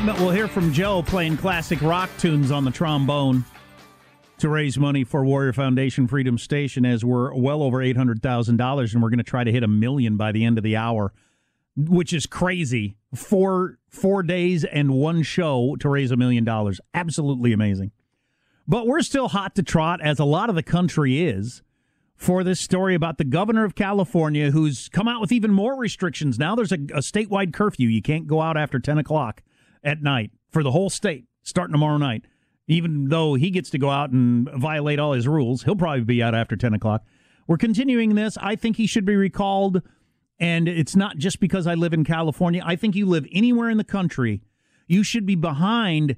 segment, we'll hear from Joe playing classic rock tunes on the trombone to raise money for Warrior Foundation Freedom Station as we're well over $800,000 and we're going to try to hit a million by the end of the hour, which is crazy. Four four days and one show to raise a million dollars. Absolutely amazing. But we're still hot to trot as a lot of the country is for this story about the governor of California who's come out with even more restrictions. Now there's a, a statewide curfew. You can't go out after 10 o'clock at night for the whole state starting tomorrow night. Even though he gets to go out and violate all his rules, he'll probably be out after 10 o'clock. We're continuing this. I think he should be recalled. And it's not just because I live in California. I think you live anywhere in the country. You should be behind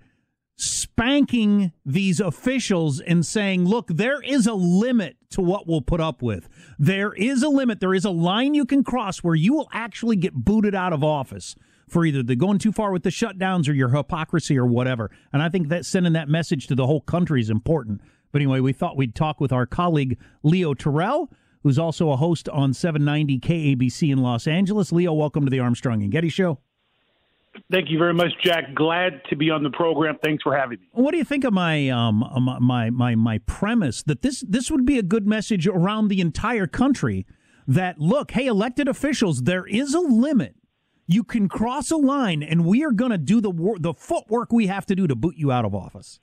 spanking these officials and saying, look, there is a limit to what we'll put up with. There is a limit. There is a line you can cross where you will actually get booted out of office for either the going too far with the shutdowns or your hypocrisy or whatever. And I think that sending that message to the whole country is important. But anyway, we thought we'd talk with our colleague Leo Terrell, who's also a host on 790 KABC in Los Angeles. Leo, welcome to the Armstrong and Getty Show. Thank you very much, Jack. Glad to be on the program. Thanks for having me. What do you think of my um my my my premise that this this would be a good message around the entire country that look, hey, elected officials, there is a limit. You can cross a line, and we are going to do the wor- the footwork we have to do to boot you out of office.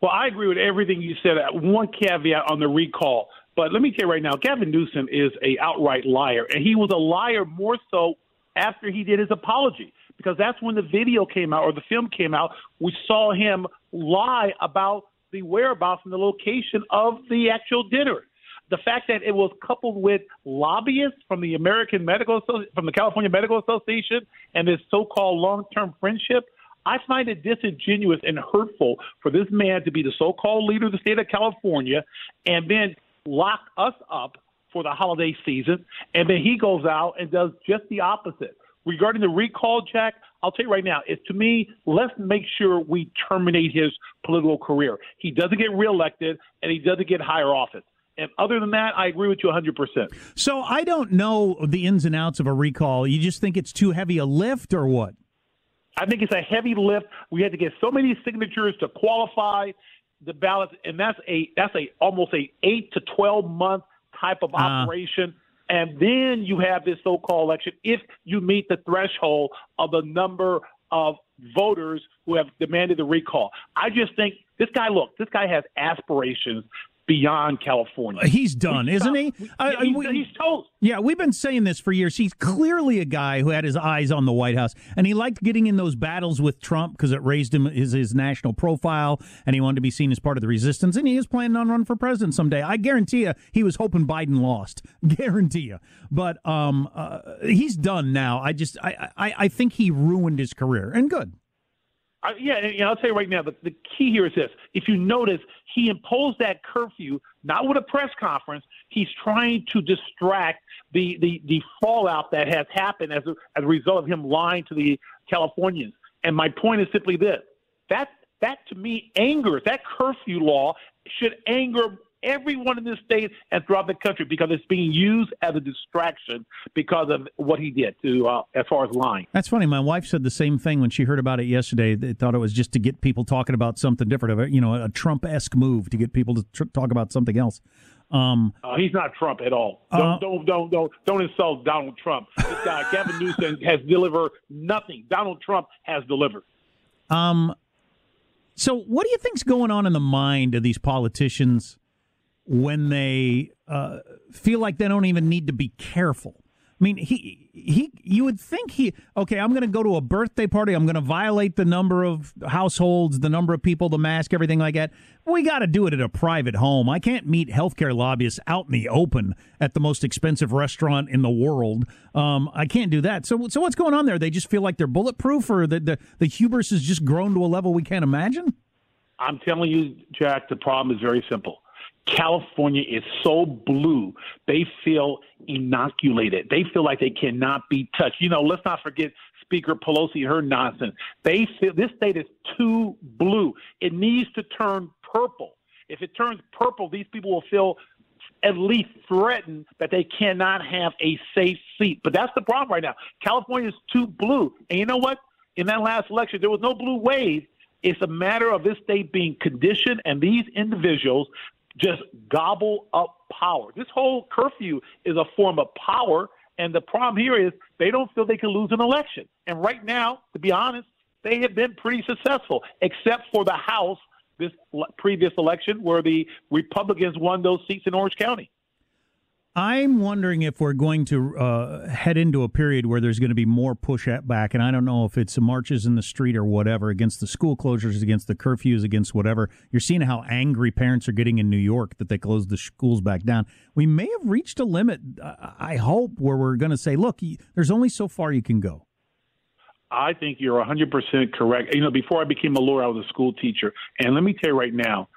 Well, I agree with everything you said. One caveat on the recall, but let me tell you right now, Gavin Newsom is a outright liar, and he was a liar more so after he did his apology because that's when the video came out or the film came out. We saw him lie about the whereabouts and the location of the actual dinner. The fact that it was coupled with lobbyists from the American Medical Associ- from the California Medical Association and this so-called long-term friendship, I find it disingenuous and hurtful for this man to be the so-called leader of the state of California and then lock us up for the holiday season, and then he goes out and does just the opposite. Regarding the recall, Jack, I'll tell you right now, it's to me, let's make sure we terminate his political career. He doesn't get reelected, and he doesn't get higher office. And other than that, I agree with you 100%. So I don't know the ins and outs of a recall. You just think it's too heavy a lift, or what? I think it's a heavy lift. We had to get so many signatures to qualify the ballot, and that's a that's a almost a eight to twelve month type of Uh. operation. And then you have this so called election if you meet the threshold of the number of voters who have demanded the recall. I just think this guy, look, this guy has aspirations beyond California. He's done, He's isn't he? Uh, he's, we- he's toast. Yeah, we've been saying this for years. He's clearly a guy who had his eyes on the White House, and he liked getting in those battles with Trump because it raised him his, his national profile, and he wanted to be seen as part of the resistance. And he is planning on running for president someday. I guarantee you, he was hoping Biden lost. Guarantee you. But um, uh, he's done now. I just, I, I, I think he ruined his career, and good. I, yeah, and, and I'll tell you right now, the, the key here is this. If you notice, he imposed that curfew not with a press conference. He's trying to distract the, the, the fallout that has happened as a, as a result of him lying to the Californians. And my point is simply this. That, that to me angers, that curfew law should anger everyone in this state and throughout the country because it's being used as a distraction because of what he did to uh, as far as lying. That's funny. My wife said the same thing when she heard about it yesterday. They thought it was just to get people talking about something different, you know, a Trump esque move to get people to tr- talk about something else. Um, Uh, he's not Trump at all. Don't, Uh, don't don't don't don't insult Donald Trump. This guy, Gavin Newsom, has delivered nothing. Donald Trump has delivered. Um, so what do you think's going on in the mind of these politicians when they uh, feel like they don't even need to be careful? I mean, he he. You would think he okay. I'm going to go to a birthday party. I'm going to violate the number of households, the number of people, the mask, everything like that. We got to do it at a private home. I can't meet healthcare lobbyists out in the open at the most expensive restaurant in the world. Um, I can't do that. So, so what's going on there? They just feel like they're bulletproof, or the the, the hubris has just grown to a level we can't imagine. I'm telling you, Jack. The problem is very simple. California is so blue, they feel inoculated. They feel like they cannot be touched. You know, let's not forget Speaker Pelosi, her nonsense. They feel this state is too blue. It needs to turn purple. If it turns purple, these people will feel at least threatened that they cannot have a safe seat. But that's the problem right now. California is too blue. And you know what? In that last election, there was no blue wave. It's a matter of this state being conditioned and these individuals just gobble up power. This whole curfew is a form of power. And the problem here is they don't feel they can lose an election. And right now, to be honest, they have been pretty successful, except for the House this previous election where the Republicans won those seats in Orange County. I'm wondering if we're going to uh, head into a period where there's going to be more push back, and I don't know if it's marches in the street or whatever against the school closures, against the curfews, against whatever. You're seeing how angry parents are getting in New York that they closed the schools back down. We may have reached a limit. I hope where we're going to say, look, there's only so far you can go. I think you're 100% correct. You know, before I became a lawyer, I was a school teacher. And let me tell you right now,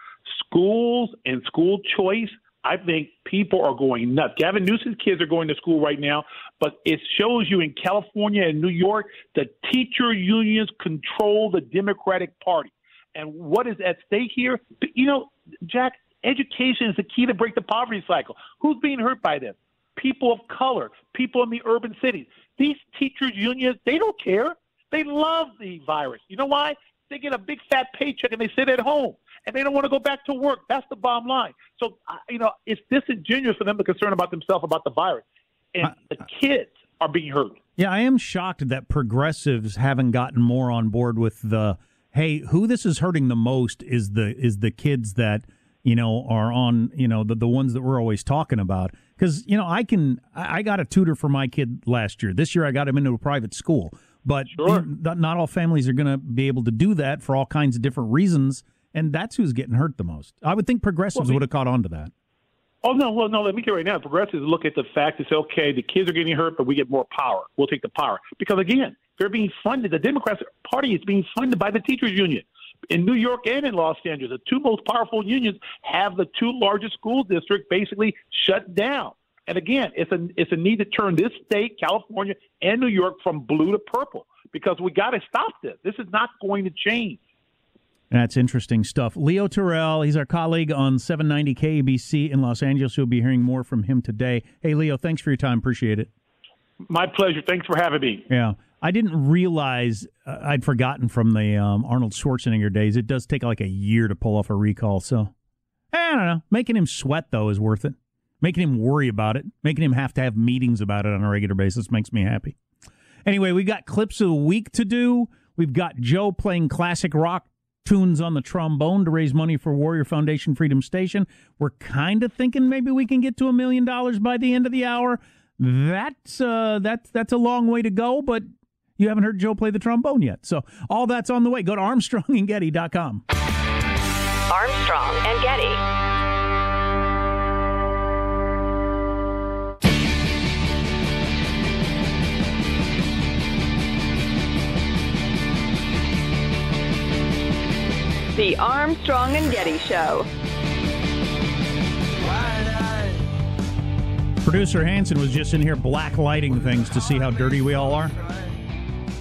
schools and school choice, I think people are going nuts. Gavin Newsom's kids are going to school right now, but it shows you in California and New York, the teacher unions control the Democratic Party. And what is at stake here? You know, Jack, education is the key to break the poverty cycle. Who's being hurt by this? People of color, people in the urban cities. These teachers' unions, they don't care. They love the virus. You know why? They get a big fat paycheck and they sit at home and they don't want to go back to work. That's the bottom line. So, you know, it's disingenuous for them to concern about themselves about the virus. And the kids are being hurt. Yeah, I am shocked that progressives haven't gotten more on board with the hey, who this is hurting the most is the is the kids that you know are on you know the the ones that we're always talking about because you know I can I I got a tutor for my kid last year. This year I got him into a private school, but Sure. not not all families are going to be able to do that for all kinds of different reasons, and that's who's getting hurt the most. I would think progressives Well, would have caught on to that. Oh no, well no. Let me get right now. Progressives look at the fact and say, okay, the kids are getting hurt, but we get more power. We'll take the power because again, they're being funded. The Democratic Party is being funded by the teachers union in New York and in Los Angeles. The two most powerful unions have the two largest school districts basically shut down. And again, it's a it's a need to turn this state, California and New York, from blue to purple because we got to stop this. This is not going to change. That's interesting stuff. Leo Terrell, he's our colleague on 790 KABC in Los Angeles. You'll be hearing more from him today. Hey, Leo, thanks for your time. Appreciate it. My pleasure. Thanks for having me. Yeah. I didn't realize uh, I'd forgotten from the um, Arnold Schwarzenegger days. It does take like a year to pull off a recall. So, I don't know. Making him sweat, though, is worth it. Making him worry about it, making him have to have meetings about it on a regular basis makes me happy. Anyway, we've got clips of the week to do. We've got Joe playing classic rock tunes on the trombone to raise money for Warrior Foundation Freedom Station. We're kind of thinking maybe we can get to a million dollars by the end of the hour. That's uh, that's that's a long way to go, but you haven't heard Joe play the trombone yet. So all that's on the way. Go to ArmstrongandGetty.com. Armstrong and Getty. The Armstrong and Getty Show. Producer Hanson was just in here black lighting things to see how dirty we all are.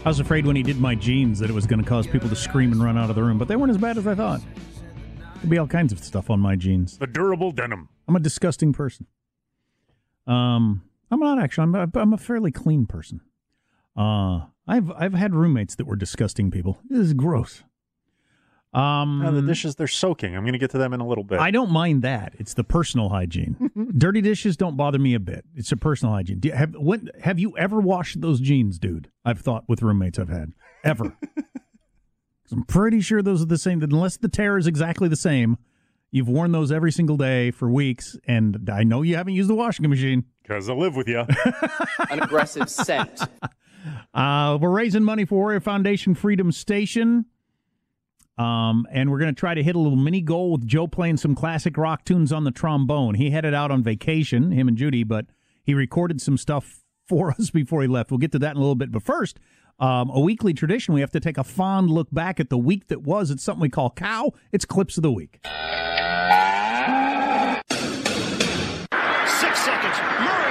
I was afraid when he did my jeans that it was going to cause people to scream and run out of the room, but they weren't as bad as I thought. Could be all kinds of stuff on my jeans. The durable denim. I'm a disgusting person. Um, I'm not actually. I'm a, I'm a fairly clean person. Uh, I've I've had roommates that were disgusting people. This is gross. Um, the dishes they're soaking. I'm going to get to them in a little bit. I don't mind that. It's the personal hygiene. Dirty dishes don't bother me a bit. It's a personal hygiene. Do you, have when have you ever washed those jeans, dude? I've thought with roommates I've had ever. I'm pretty sure those are the same. Unless the tear is exactly the same, you've worn those every single day for weeks, and I know you haven't used the washing machine because I live with you. An aggressive scent. Uh, we're raising money for Warrior Foundation Freedom Station. Um, and we're going to try to hit a little mini goal with Joe playing some classic rock tunes on the trombone. He headed out on vacation, him and Judy, but he recorded some stuff for us before he left. We'll get to that in a little bit. But first, um, a weekly tradition. We have to take a fond look back at the week that was. It's something we call Cow. It's Clips of the Week. Six seconds. Murray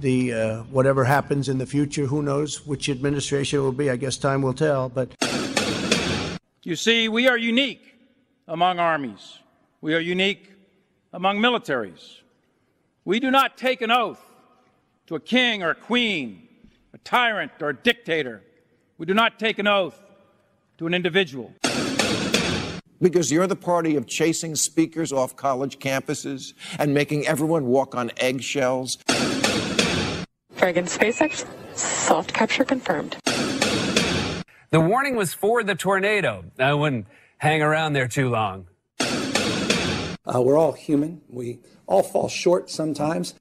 the uh, whatever happens in the future, who knows which administration it will be? I guess time will tell. But You see, we are unique among armies. We are unique among militaries. We do not take an oath to a king or a queen, a tyrant or a dictator. We do not take an oath to an individual. Because you're the party of chasing speakers off college campuses and making everyone walk on eggshells. Dragon SpaceX, soft capture confirmed. The warning was for the tornado. I wouldn't hang around there too long. Uh, we're all human. We all fall short sometimes.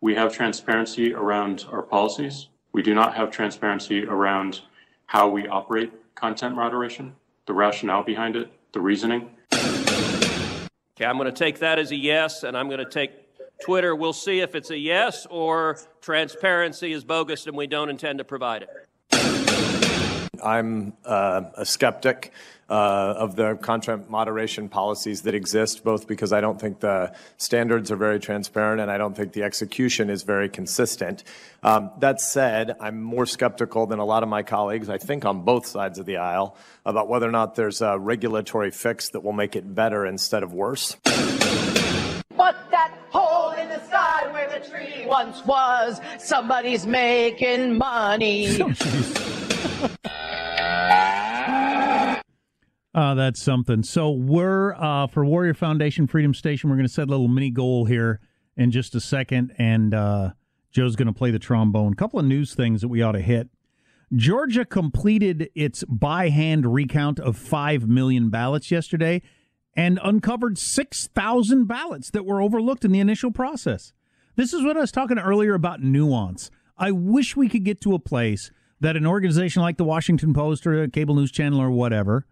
We have transparency around our policies. We do not have transparency around how we operate content moderation, the rationale behind it, the reasoning. Okay, I'm going to take that as a yes, and I'm going to take Twitter. We'll see if it's a yes or transparency is bogus and we don't intend to provide it. I'm uh, a skeptic uh, of the content moderation policies that exist, both because I don't think the standards are very transparent and I don't think the execution is very consistent. Um, that said, I'm more skeptical than a lot of my colleagues, I think on both sides of the aisle, about whether or not there's a regulatory fix that will make it better instead of worse. Once was, somebody's making money. Uh, that's something. So we're uh, for Warrior Foundation Freedom Station. We're going to set a little mini goal here in just a second, and uh, Joe's going to play the trombone. A couple of news things that we ought to hit. Georgia completed its by hand recount of five million ballots yesterday, and uncovered six thousand ballots that were overlooked in the initial process. This is what I was talking earlier about nuance. I wish we could get to a place that an organization like the Washington Post or a cable news channel or whatever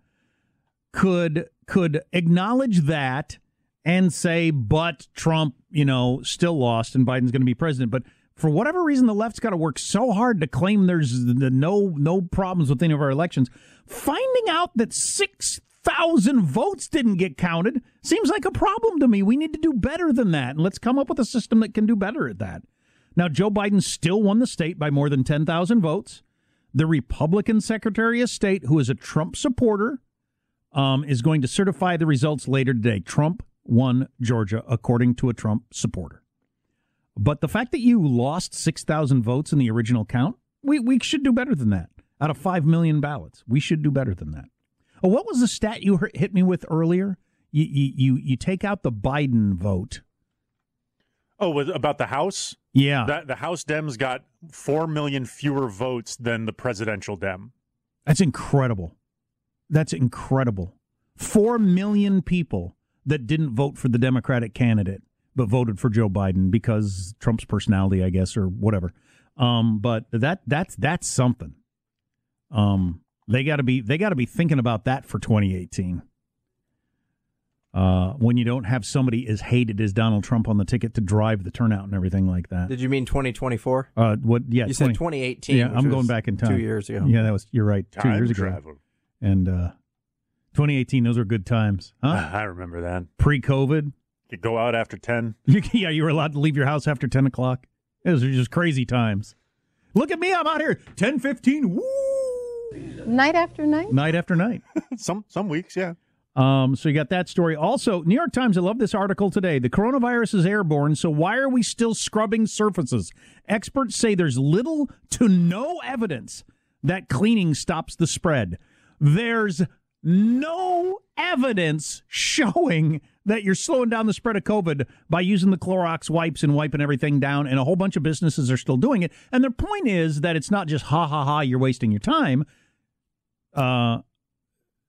could could acknowledge that and say, but Trump, you know, still lost and Biden's going to be president. But for whatever reason, the left's got to work so hard to claim there's the no no problems with any of our elections. Finding out that six thousand votes didn't get counted seems like a problem to me. We need to do better than that, and let's come up with a system that can do better at that. Now, Joe Biden still won the state by more than ten thousand votes. The Republican Secretary of State, who is a Trump supporter, um, is going to certify the results later today. Trump won Georgia, according to a Trump supporter. But the fact that you lost 6,000 votes in the original count, we, we should do better than that. out of 5 million ballots. We should do better than that. Oh, what was the stat you hit me with earlier? You, you, you, you take out the Biden vote. Oh, was about the House? Yeah. That, the House Dems got 4 million fewer votes than the presidential Dem. That's incredible. That's incredible. 4 million people that didn't vote for the Democratic candidate but voted for Joe Biden because Trump's personality, I guess, or whatever. Um, but that that's that's something. Um, they got to be they got to be thinking about that for 2018. Uh, when you don't have somebody as hated as Donald Trump on the ticket to drive the turnout and everything like that. Did you mean 2024? Uh, what? Yeah, You said 2018, Yeah, which I'm going back in time. two years ago. Yeah, that was. You're right. two Time years ago. travel. And uh, 2018, those were good times, huh? I remember that. Pre-COVID, You go out after 10. yeah, you were allowed to leave your house after 10 o'clock. Those are just crazy times. Look at me, I'm out here 10, 15, woo, Night after night? night after night. some some weeks, yeah. Um, so you got that story. Also, New York Times, I love this article today. The coronavirus is airborne, so why are we still scrubbing surfaces? Experts say there's little to no evidence that cleaning stops the spread. There's no evidence showing that you're slowing down the spread of COVID by using the Clorox wipes and wiping everything down, and a whole bunch of businesses are still doing it. And their point is that it's not just ha ha ha, you're wasting your time. Uh,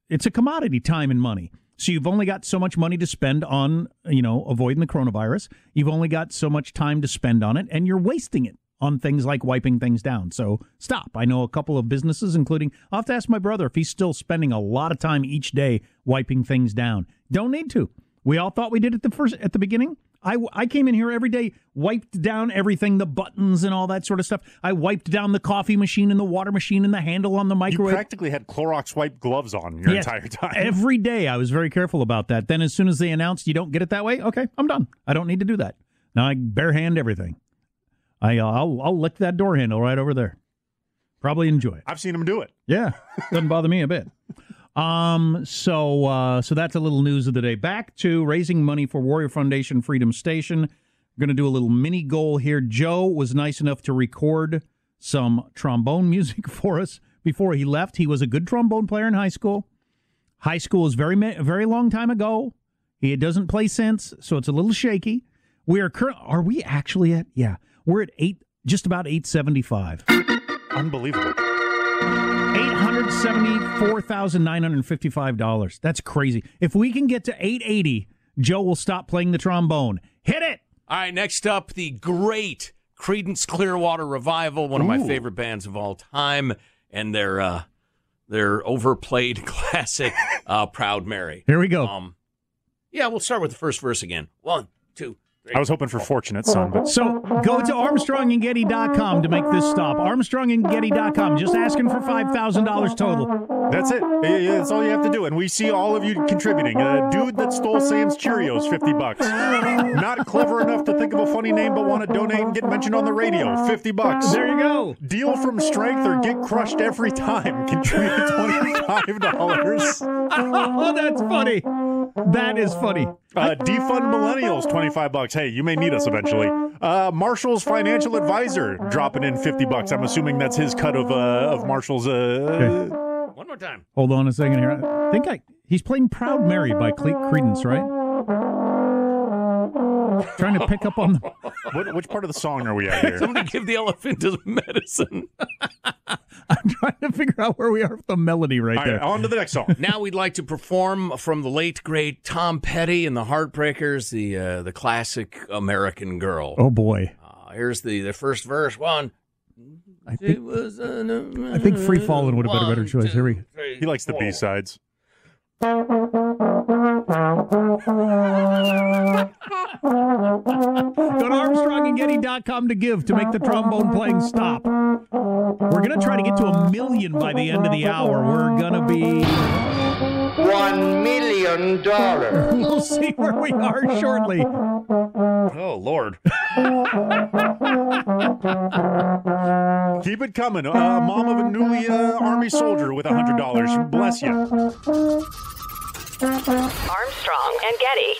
it's a commodity, time and money. So you've only got so much money to spend on, you know, avoiding the coronavirus. You've only got so much time to spend on it, and you're wasting it on things like wiping things down. So stop. I know a couple of businesses, including I'll have to ask my brother if he's still spending a lot of time each day wiping things down. Don't need to. We all thought we did at the first at the beginning. I, I came in here every day, wiped down everything, the buttons and all that sort of stuff. I wiped down the coffee machine and the water machine and the handle on the microwave. You practically had Clorox wipe gloves on your Yes. entire time. Every day I was very careful about that. Then as soon as they announced you don't get it that way, okay, I'm done. I don't need to do that. Now I bare hand everything. I uh, I'll I'll lick that door handle right over there. Probably enjoy it. I've seen him do it. Yeah, doesn't bother me a bit. Um, so uh, so that's a little news of the day. Back to raising money for Warrior Foundation Freedom Station. Going to do a little mini goal here. Joe was nice enough to record some trombone music for us before he left. He was a good trombone player in high school. High school is very very long time ago. He doesn't play since, so it's a little shaky. We are current. Are we actually at? Yeah, we're at eight, just about eight seventy five. Unbelievable. Eight hundred seventy-four thousand nine hundred fifty-five dollars. That's crazy. If we can get to eight eighty, Joe will stop playing the trombone. Hit it. All right, next up, the great Creedence Clearwater Revival, one of my favorite bands of all time, and their uh, their overplayed classic, uh, "Proud Mary." Here we go. Um, yeah, we'll start with the first verse again. One, two. I was hoping for Fortunate Son, but So go to ArmstrongandGetty.com to make this stop. ArmstrongandGetty.com. Just asking for five thousand dollars total. That's it. Yeah, yeah, that's all you have to do. And we see all of you contributing. A dude that stole Sam's Cheerios, 50 bucks. Not clever enough to think of a funny name, but want to donate and get mentioned on the radio, 50 bucks. There you go. Deal from strength or get crushed every time. Contribute $25. oh, that's funny. That is funny. Uh, defund millennials, 25 bucks. Hey, you may need us eventually. Uh, Marshall's financial advisor dropping in 50 bucks. I'm assuming that's his cut of uh, of Marshall's. Uh, One more time. Hold on a second here. I think I he's playing "Proud Mary" by Cle- Creedence, right? Trying to pick up on the. what, which part of the song are we at here? Somebody give the elephant his medicine. I'm trying to figure out where we are with the melody right All there. right, on to the next song. now we'd like to perform from the late great Tom Petty and the Heartbreakers, the uh, the classic American Girl. Oh boy, Uh, here's the the first verse. One. I think was I think "Free Fallin'" would have been a better choice. Here we. He likes the B sides. Go to ArmstrongandGetty.com to give to make the trombone playing stop. We're going to try to get to a million by the end of the hour. We're going to be. One million dollars. We'll see where we are shortly. Oh Lord. Keep it coming. Uh, mom of a newly uh, Army soldier with a $100. Bless you. Armstrong and Getty.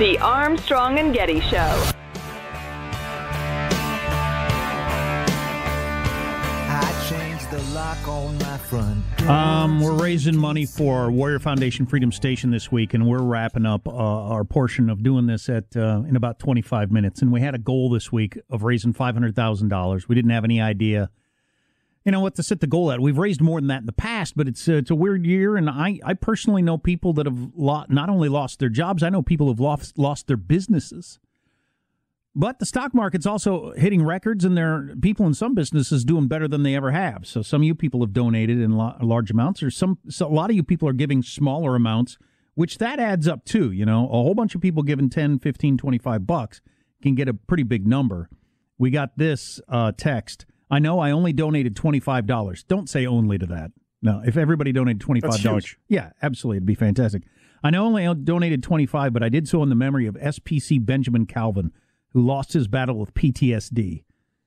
The Armstrong and Getty Show. I changed the lock on my front door. Um, we're raising money for Warrior Foundation Freedom Station this week, and we're wrapping up uh, our portion of doing this at uh, in about 25 minutes. And we had a goal this week of raising $500,000. We didn't have any idea, you know, what to set the goal at. We've raised more than that in the past, but it's uh, it's a weird year, and I, I personally know people that have lo- not only lost their jobs, I know people who've lost lost their businesses. But the stock market's also hitting records, and there are people in some businesses doing better than they ever have. So some of you people have donated in lo- large amounts, or some so a lot of you people are giving smaller amounts, which that adds up too. You know, a whole bunch of people giving 10, 15, 25 bucks can get a pretty big number. We got this uh, text. I know I only donated $25. Don't say only to that. No, if everybody donated $25. That's huge. Yeah, absolutely. It'd be fantastic. I know I only donated 25, but I did so in the memory of SPC Benjamin Calvin, who lost his battle with PTSD.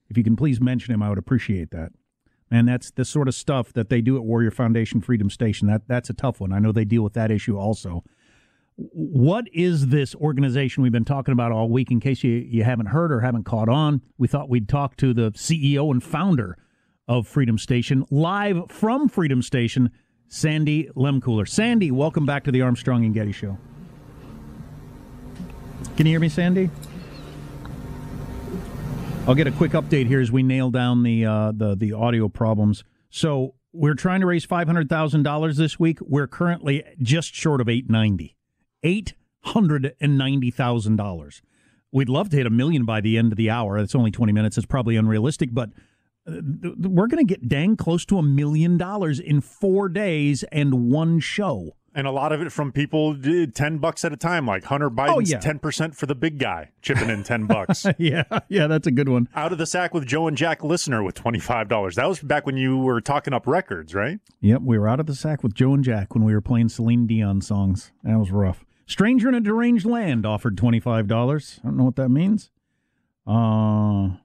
If you can please mention him, I would appreciate that. And that's the sort of stuff that they do at Warrior Foundation Freedom Station. That that's a tough one. I know they deal with that issue also. What is this organization we've been talking about all week? In case you, you haven't heard or haven't caught on, we thought we'd talk to the CEO and founder of Freedom Station, live from Freedom Station, Sandy Lehmkuhler. Sandy, welcome back to the Armstrong and Getty Show. Can you hear me, Sandy? I'll get a quick update here as we nail down the uh, the the audio problems. So we're trying to raise five hundred thousand dollars this week. We're currently just short of eight ninety. Eight hundred and ninety thousand dollars. We'd love to hit a million by the end of the hour. It's only twenty minutes. It's probably unrealistic, but uh, th- we're going to get dang close to a million dollars in four days and one show. And a lot of it from people d- ten bucks at a time, like Hunter oh, Biden's Oh, yeah. ten percent for the big guy, chipping in ten bucks. yeah, yeah, that's a good one. Out of the sack with Joe and Jack listener with twenty five dollars. That was back when you were talking up records, right? Yep, we were out of the sack with Joe and Jack when we were playing Celine Dion songs. That was rough. Stranger in a Deranged Land offered $25. I don't know what that means. Uh,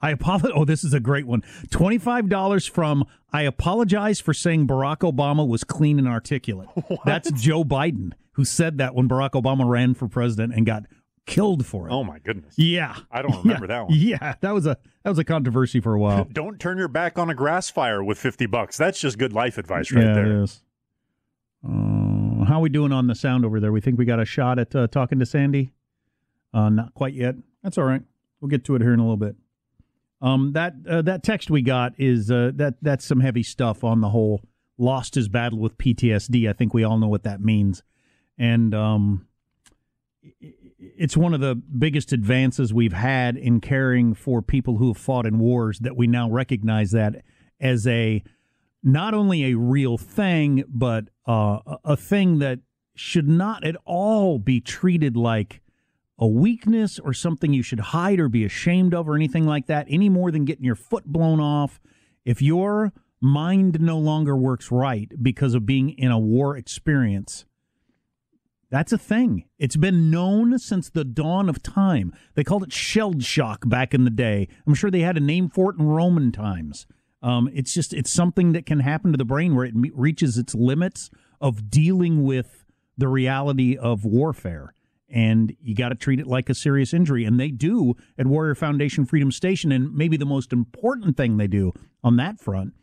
I apologize. Oh, this is a great one. $25 from I apologize for saying Barack Obama was clean and articulate. That's Joe Biden, who said that when Barack Obama ran for president and got killed for it. Oh my goodness. Yeah. I don't remember Yeah. that one. Yeah, that was a that was a controversy for a while. Don't turn your back on a grass fire with fifty bucks. That's just good life advice right yeah, there. it is. Uh, how we doing on the sound over there? We think we got a shot at uh, talking to Sandy. Uh, not quite yet. That's all right. We'll get to it here in a little bit. Um, that uh, that text we got is uh, that that's some heavy stuff on the whole lost his battle with PTSD. I think we all know what that means, and um, it's one of the biggest advances we've had in caring for people who have fought in wars. That we now recognize that as a not only a real thing, but uh, a- thing that should not at all be treated like a weakness or something you should hide or be ashamed of or anything like that, any more than getting your foot blown off. If your mind no longer works right because of being in a war experience, that's a thing. It's been known since the dawn of time. They called it shell shock back in the day. I'm sure they had a name for it in Roman times. Um, it's just it's something that can happen to the brain where it me- reaches its limits of dealing with the reality of warfare, and you got to treat it like a serious injury. And they do at Warrior Foundation Freedom Station. And maybe the most important thing they do on that front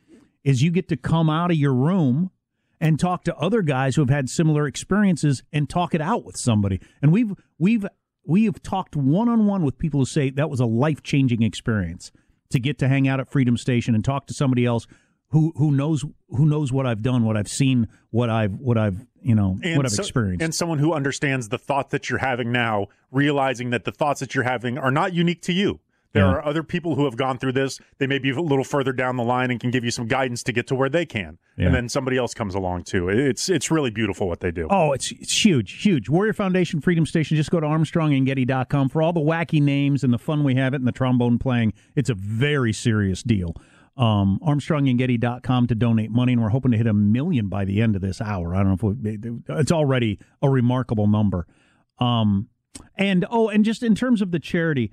is you get to come out of your room and talk to other guys who have had similar experiences and talk it out with somebody. And we've we've we have talked one on one with people who say that was a life changing experience to get to hang out at Freedom Station and talk to somebody else who who knows who knows what I've done, what I've seen, what I've what I've you know what I've so- experienced. and someone who understands the thought that you're having now, realizing that the thoughts that you're having are not unique to you. There Yeah. are other people who have gone through this. They may be a little further down the line and can give you some guidance to get to where they can. Yeah. And then somebody else comes along too. It's it's really beautiful what they do. Oh, it's it's huge, huge. Warrior Foundation Freedom Station. Just go to ArmstrongandGetty.com for all the wacky names and the fun we have it and the trombone playing. It's a very serious deal. Um, ArmstrongandGetty.com to donate money, and we're hoping to hit a million by the end of this hour. I don't know if we, it's already a remarkable number. Um, and oh, and just in terms of the charity,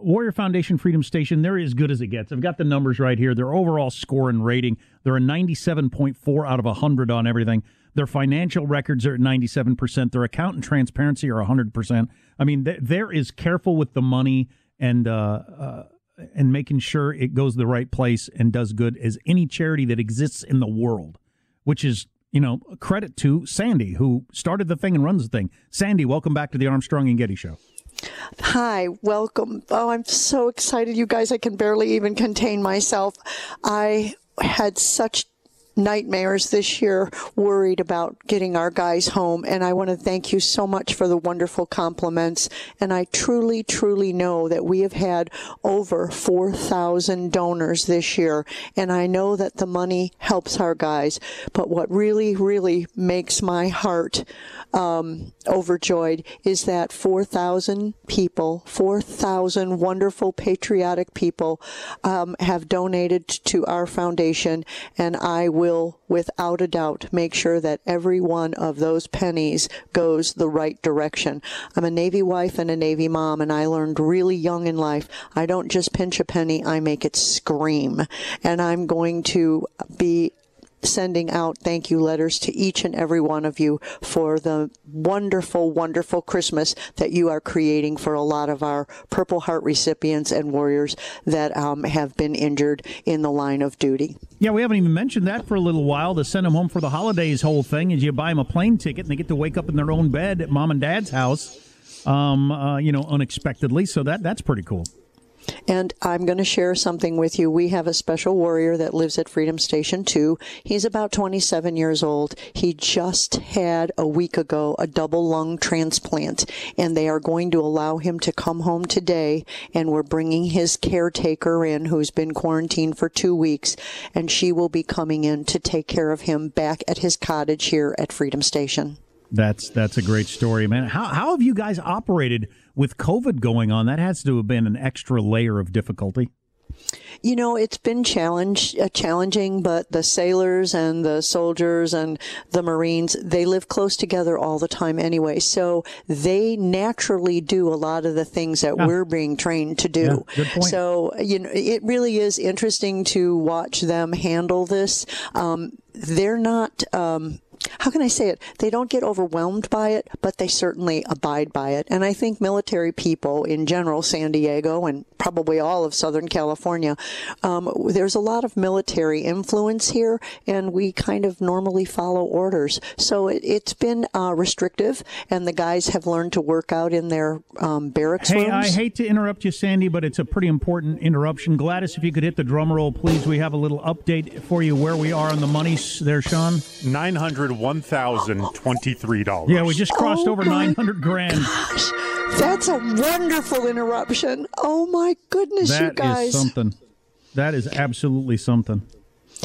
Warrior Foundation Freedom Station, they're as good as it gets. I've got the numbers right here. Their overall score and rating, they're a 97.4 out of 100 on everything. Their financial records are at 97%. Their account and transparency are 100%. I mean, th- they're as careful with the money and uh, uh, and making sure it goes the right place and does good as any charity that exists in the world, which is you know credit to Sandy who started the thing and runs the thing. Sandy, welcome back to the Armstrong and Getty Show. Hi, welcome. Oh, I'm so excited, you guys. I can barely even contain myself. I had such nightmares this year worried about getting our guys home. And I want to thank you so much for the wonderful compliments. And I truly truly know that we have had over 4,000 donors this year. And I know that the money helps our guys. But what really really makes my heart um, overjoyed is that 4,000 people, 4,000 wonderful patriotic people um, have donated to our foundation, and I will, without a doubt, make sure that every one of those pennies goes the right direction. I'm a Navy wife and a Navy mom, and I learned really young in life I don't just pinch a penny, I make it scream. And I'm going to be sending out thank you letters to each and every one of you for the wonderful, wonderful Christmas that you are creating for a lot of our Purple Heart recipients and warriors that um, have been injured in the line of duty. Yeah, we haven't even mentioned that for a little while. To send them home for the holidays, whole thing is you buy them a plane ticket and they get to wake up in their own bed at mom and dad's house, um, uh, you know, unexpectedly. So that that's pretty cool. And I'm going to share something with you. We have a special warrior that lives at Freedom Station 2. He's about 27 years old. He just had a week ago a double lung transplant, and they are going to allow him to come home today. And we're bringing his caretaker in, who's been quarantined for two weeks, and she will be coming in to take care of him back at his cottage here at Freedom Station. That's that's a great story, man. How how have you guys operated with COVID going on? That has to have been an extra layer of difficulty. You know, it's been challenge, uh, challenging, but the sailors and the soldiers and the Marines, they live close together all the time anyway. So they naturally do a lot of the things that Yeah. we're being trained to do. Yeah. So, you know, it really is interesting to watch them handle this. Um, they're not, um, how can I say it? They don't get overwhelmed by it, but they certainly abide by it. And I think military people in general, San Diego and probably all of Southern California, um, there's a lot of military influence here, and we kind of normally follow orders. So it, it's been uh, restrictive, and the guys have learned to work out in their um, barracks Hey, rooms. I hate to interrupt you, Sandy, but it's a pretty important interruption. Gladys, if you could hit the drum roll, please. We have a little update for you where we are on the money there, Sean. Nine hundred one thousand twenty-three dollars. Yeah, we just crossed Oh over 900 grand. That's a wonderful interruption. Oh my goodness, you guys. is something. That is absolutely something.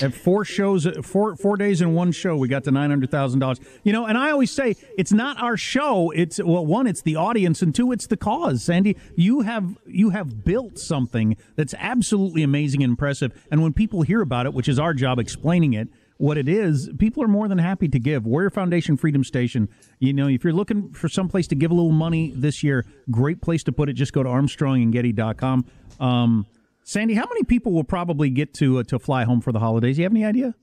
At four shows, four four days in one show, we got to nine hundred thousand dollars. You know, and I always say it's not our show. It's well, one, it's the audience, and two, it's the cause. Sandy, you have you have built something that's absolutely amazing and impressive. And when people hear about it, which is our job explaining it, what it is, people are more than happy to give. Warrior Foundation Freedom Station. You know, if you're looking for some place to give a little money this year, great place to put it. Just go to ArmstrongandGetty.com. Um, Sandy, how many people will probably get to uh, to fly home for the holidays? You have any idea?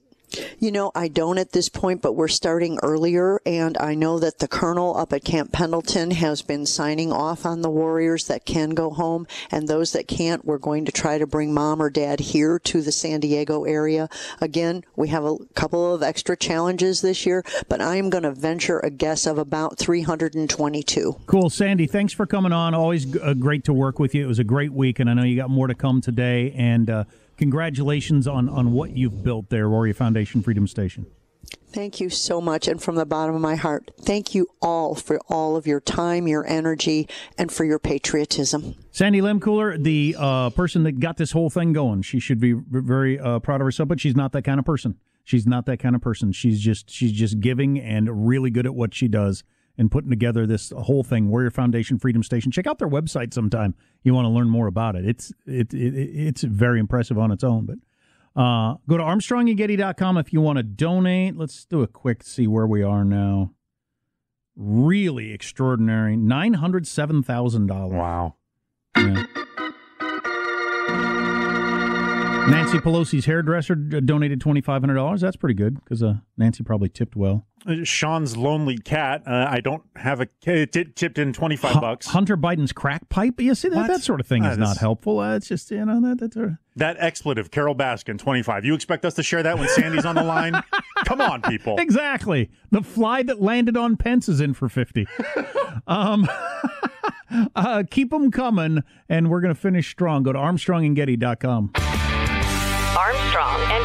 You know, I don't at this point, but we're starting earlier, and I know that the colonel up at Camp Pendleton has been signing off on the warriors that can go home, and those that can't, we're going to try to bring mom or dad here to the San Diego area. Again, we have a couple of extra challenges this year, but I'm going to venture a guess of about 322. Cool, Sandy. Thanks for coming on. Always g- uh, great to work with you. It was a great week, and I know you got more to come today. And uh, congratulations on on what you've built there, Warrior Foundation Freedom Station. Thank you so much, and from the bottom of my heart, thank you all for all of your time, your energy, and for your patriotism. Sandy Lehmkuhler, the uh, person that got this whole thing going, she should be very uh, proud of herself. But she's not that kind of person. She's not that kind of person. She's just she's just giving and really good at what she does and putting together this whole thing. Warrior Foundation Freedom Station. Check out their website sometime. You want to learn more about it. It's it, it it's very impressive on its own. But uh, go to ArmstrongandGetty.com if you want to donate. Let's do a quick see where we are now. Really extraordinary. Nine hundred seven thousand dollars. Wow. Yeah. Nancy Pelosi's hairdresser donated twenty five hundred dollars. That's pretty good because uh, Nancy probably tipped well. Uh, Sean's lonely cat. Uh, I don't have a it t- tipped in twenty five Hu- bucks. Hunter Biden's crack pipe. You see that, that sort of thing is not helpful. Uh, it's just you know that that's sort of- That expletive, Carole Baskin, twenty five. You expect us to share that when Sandy's on the line? Come on, people. exactly the fly that landed on Pence is in for fifty. um, uh, keep them coming, and we're gonna finish strong. Go to ArmstrongandGetty.com. Armstrong and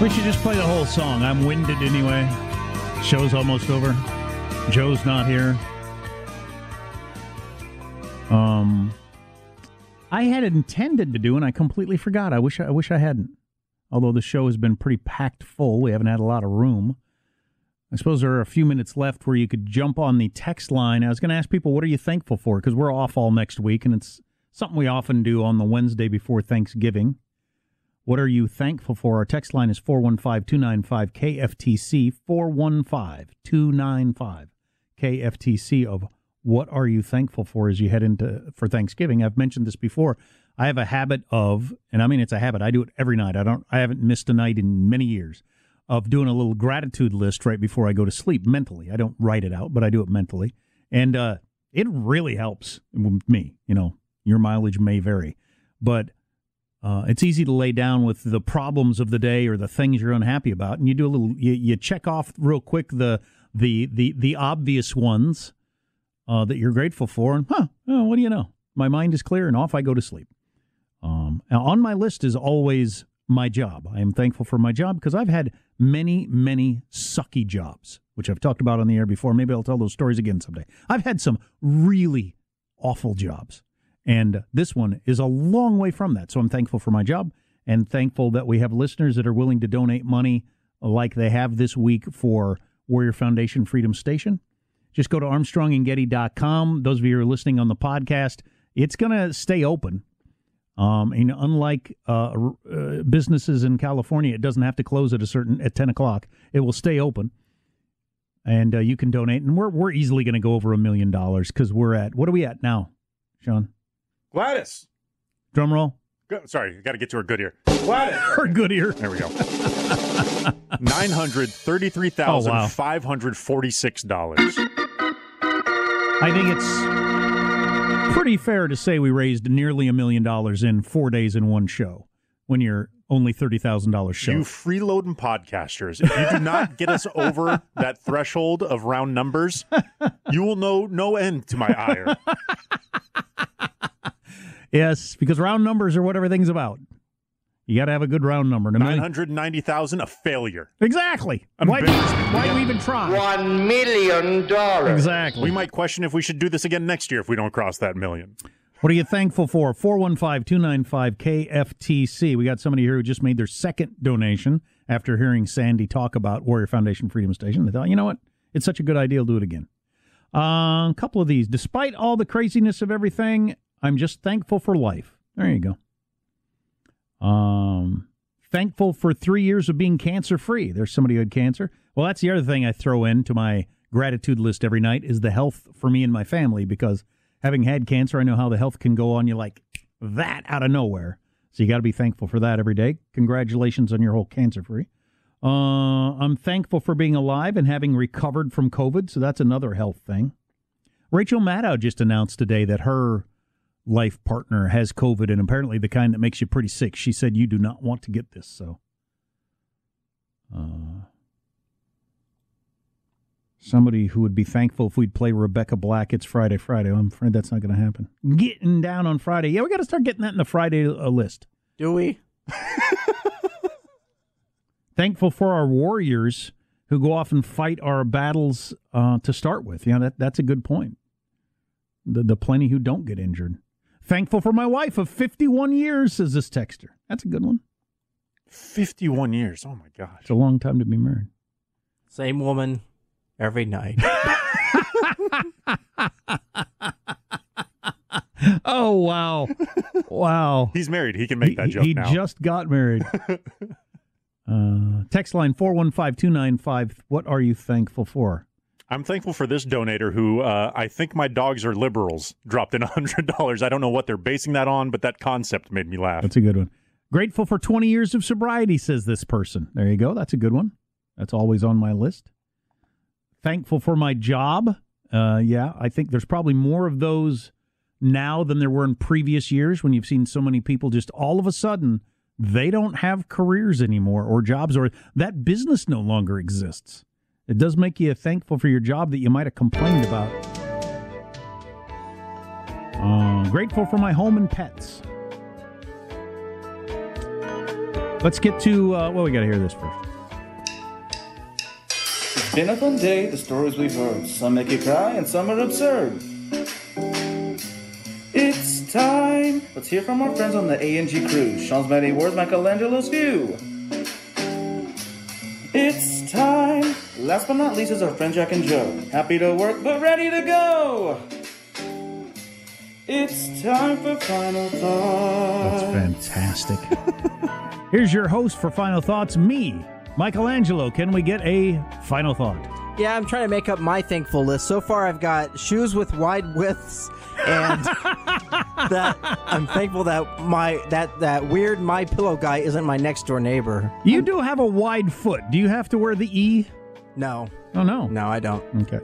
We should just play the whole song. I'm winded anyway. Show's almost over. Joe's not here. Um, I had intended to do, and I completely forgot. I wish I wish I hadn't. Although the show has been pretty packed full, we haven't had a lot of room. I suppose there are a few minutes left where you could jump on the text line. I was going to ask people, what are you thankful for? Because we're off all next week, and it's something we often do on the Wednesday before Thanksgiving. What are you thankful for? Our text line is 415 295 KFTC, 415 295 KFTC of what are you thankful for as you head into for Thanksgiving? I've mentioned this before. I have a habit of, and I mean it's a habit. I do it every night. I don't. I haven't missed a night in many years of doing a little gratitude list right before I go to sleep mentally. I don't write it out, but I do it mentally, and uh, it really helps me. You know, your mileage may vary, but uh, it's easy to lay down with the problems of the day or the things you're unhappy about, and you do a little. You, you check off real quick the the the the obvious ones uh, that you're grateful for, and huh, oh, what do you know? My mind is clear, and off I go to sleep. Um, on my list is always my job. I am thankful for my job because I've had many, many sucky jobs, which I've talked about on the air before. Maybe I'll tell those stories again someday. I've had some really awful jobs, and this one is a long way from that. So I'm thankful for my job and thankful that we have listeners that are willing to donate money like they have this week for Warrior Foundation Freedom Station. Just go to armstrongandgetty.com. Those of you who are listening on the podcast, it's going to stay open. Um, and unlike uh, uh, businesses in California, it doesn't have to close at a certain at ten o'clock. It will stay open, and uh, you can donate. And we're we're easily going to go over a million dollars because we're at what are we at now, Sean? Gladys. Drum roll. Go, sorry, got to get to her good ear. Gladys. Her good ear. There we go. Nine hundred thirty-three thousand five hundred forty-six dollars. I think it's pretty fair to say we raised nearly a million dollars in four days in one show. When you're only thirty thousand dollars show. You freeloading podcasters, if you do not get us over that threshold of round numbers, you will know no end to my ire. Yes, because round numbers are what everything's about. You got to have a good round number. And a Nine million- hundred ninety thousand, a failure. Exactly. Why, Embarrassment. why do we even try? One million dollars. Exactly. We might question if we should do this again next year if we don't cross that million. What are you thankful for? 415 295 KFTC. We got somebody here who just made their second donation after hearing Sandy talk about Warrior Foundation Freedom Station. They thought, you know what? It's such a good idea. I'll do it again. Uh, a couple of these. Despite all the craziness of everything, I'm just thankful for life. There you go. Um, thankful for three years of being cancer free. There's somebody who had cancer. Well, that's the other thing I throw into my gratitude list every night is the health for me and my family because having had cancer, I know how the health can go on you like that out of nowhere. So you got to be thankful for that every day. Congratulations on your whole cancer free. Uh, I'm thankful for being alive and having recovered from COVID. So that's another health thing. Rachel Maddow just announced today that her life partner has COVID and apparently the kind that makes you pretty sick. She said you do not want to get this. So, uh, somebody who would be thankful if we'd play Rebecca Black. It's Friday, Friday. I'm afraid that's not going to happen. Getting down on Friday. Yeah, we got to start getting that in the Friday uh, list. Do we? Thankful for our warriors who go off and fight our battles uh, to start with. Yeah, that that's a good point. The the plenty who don't get injured. Thankful for my wife of 51 years, says this texter. That's a good one. 51 years. Oh, my gosh. It's a long time to be married. Same woman every night. oh, wow. Wow. He's married. He can make that He- joke he now. just got married. uh, text line 415 295. What are you thankful for? I'm thankful for this donator who uh, I think my dogs are liberals dropped in $100. I don't know what they're basing that on, but that concept made me laugh. That's a good one. Grateful for 20 years of sobriety, says this person. There you go. That's a good one. That's always on my list. Thankful for my job. Uh, yeah, I think there's probably more of those now than there were in previous years when you've seen so many people just all of a sudden they don't have careers anymore or jobs or that business no longer exists. It does make you thankful for your job that you might have complained about. Uh, grateful for my home and pets. Let's get to uh, well, we got to hear this first. It's been a fun day, the stories we've heard. Some make you cry and some are absurd. It's time! Let's hear from our friends on the A&G crew. Sean's Many Words, Michelangelo's View. It's! Last but not least is our friend Jack and Joe. Happy to work, but ready to go! It's time for final thoughts. That's fantastic. Here's your host for Final Thoughts, me, Michelangelo. Can we get a final thought? Yeah, I'm trying to make up my thankful list. So far, I've got shoes with wide widths, and that I'm thankful that my that that weird my pillow guy isn't my next door neighbor. You do have a wide foot. Do you have to wear the E? No. Oh no. No, I don't. Okay.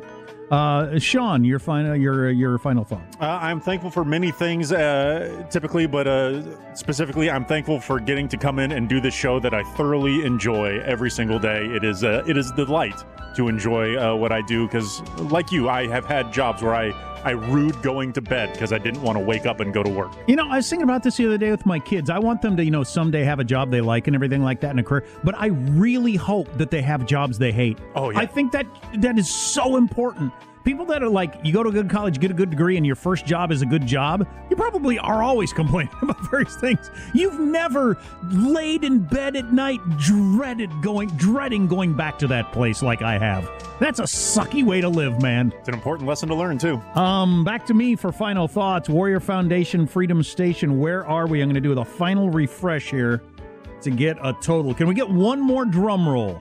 Uh, Sean, your final your your final thought. Uh, I'm thankful for many things, uh, typically, but uh, specifically, I'm thankful for getting to come in and do this show that I thoroughly enjoy every single day. It is uh, it is a delight to enjoy uh, what I do because, like you, I have had jobs where I I rued going to bed because I didn't want to wake up and go to work. You know, I was thinking about this the other day with my kids. I want them to, you know, someday have a job they like and everything like that in a career. But I really hope that they have jobs they hate. Oh, yeah. I think that that is so important. People that are like, you go to a good college, get a good degree, and your first job is a good job, you probably are always complaining about various things. You've never laid in bed at night dreaded going, dreading going back to that place like I have. That's a sucky way to live, man. It's an important lesson to learn too. Um, back to me for final thoughts. Warrior Foundation, Freedom Station. Where are we? I'm going to do the final refresh here to get a total. Can we get one more drum roll?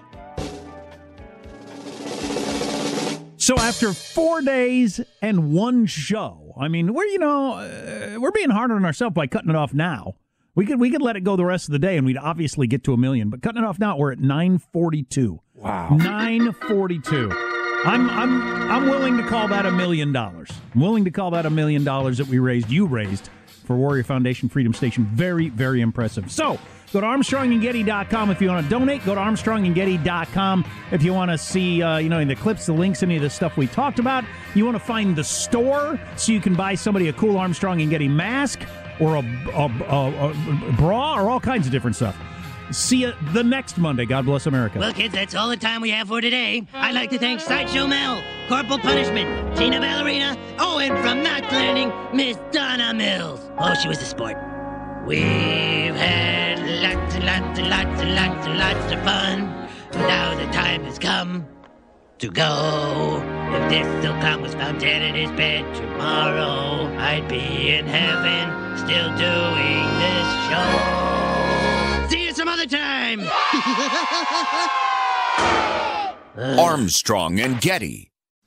So after four days and one show, I mean, we're you know uh, we're being hard on ourselves by cutting it off now. We could we could let it go the rest of the day, and we'd obviously get to a million. But cutting it off now, we're at nine forty two. Wow, nine forty two. I'm I'm I'm willing to call that a million dollars. I'm willing to call that a million dollars that we raised. You raised for Warrior Foundation Freedom Station. Very very impressive. So Go to ArmstrongandGetty.com if you want to donate. Go to ArmstrongandGetty.com if you want to see, uh, you know, in the clips, the links, any of the stuff we talked about. You want to find the store so you can buy somebody a cool Armstrong and Getty mask or a, a, a, a bra or all kinds of different stuff. See you the next Monday. God bless America. Well, kids, that's all the time we have for today. I'd like to thank Sideshow Mel, Corporal Punishment, Tina Ballerina, oh, and from Knots Landing, Miss Donna Mills. Oh, she was a sport. We've had lots and lots and lots and lots and lots of fun. So now the time has come to go. If this silk clown was found dead in his bed tomorrow, I'd be in heaven still doing this show. See you some other time. Armstrong and Getty.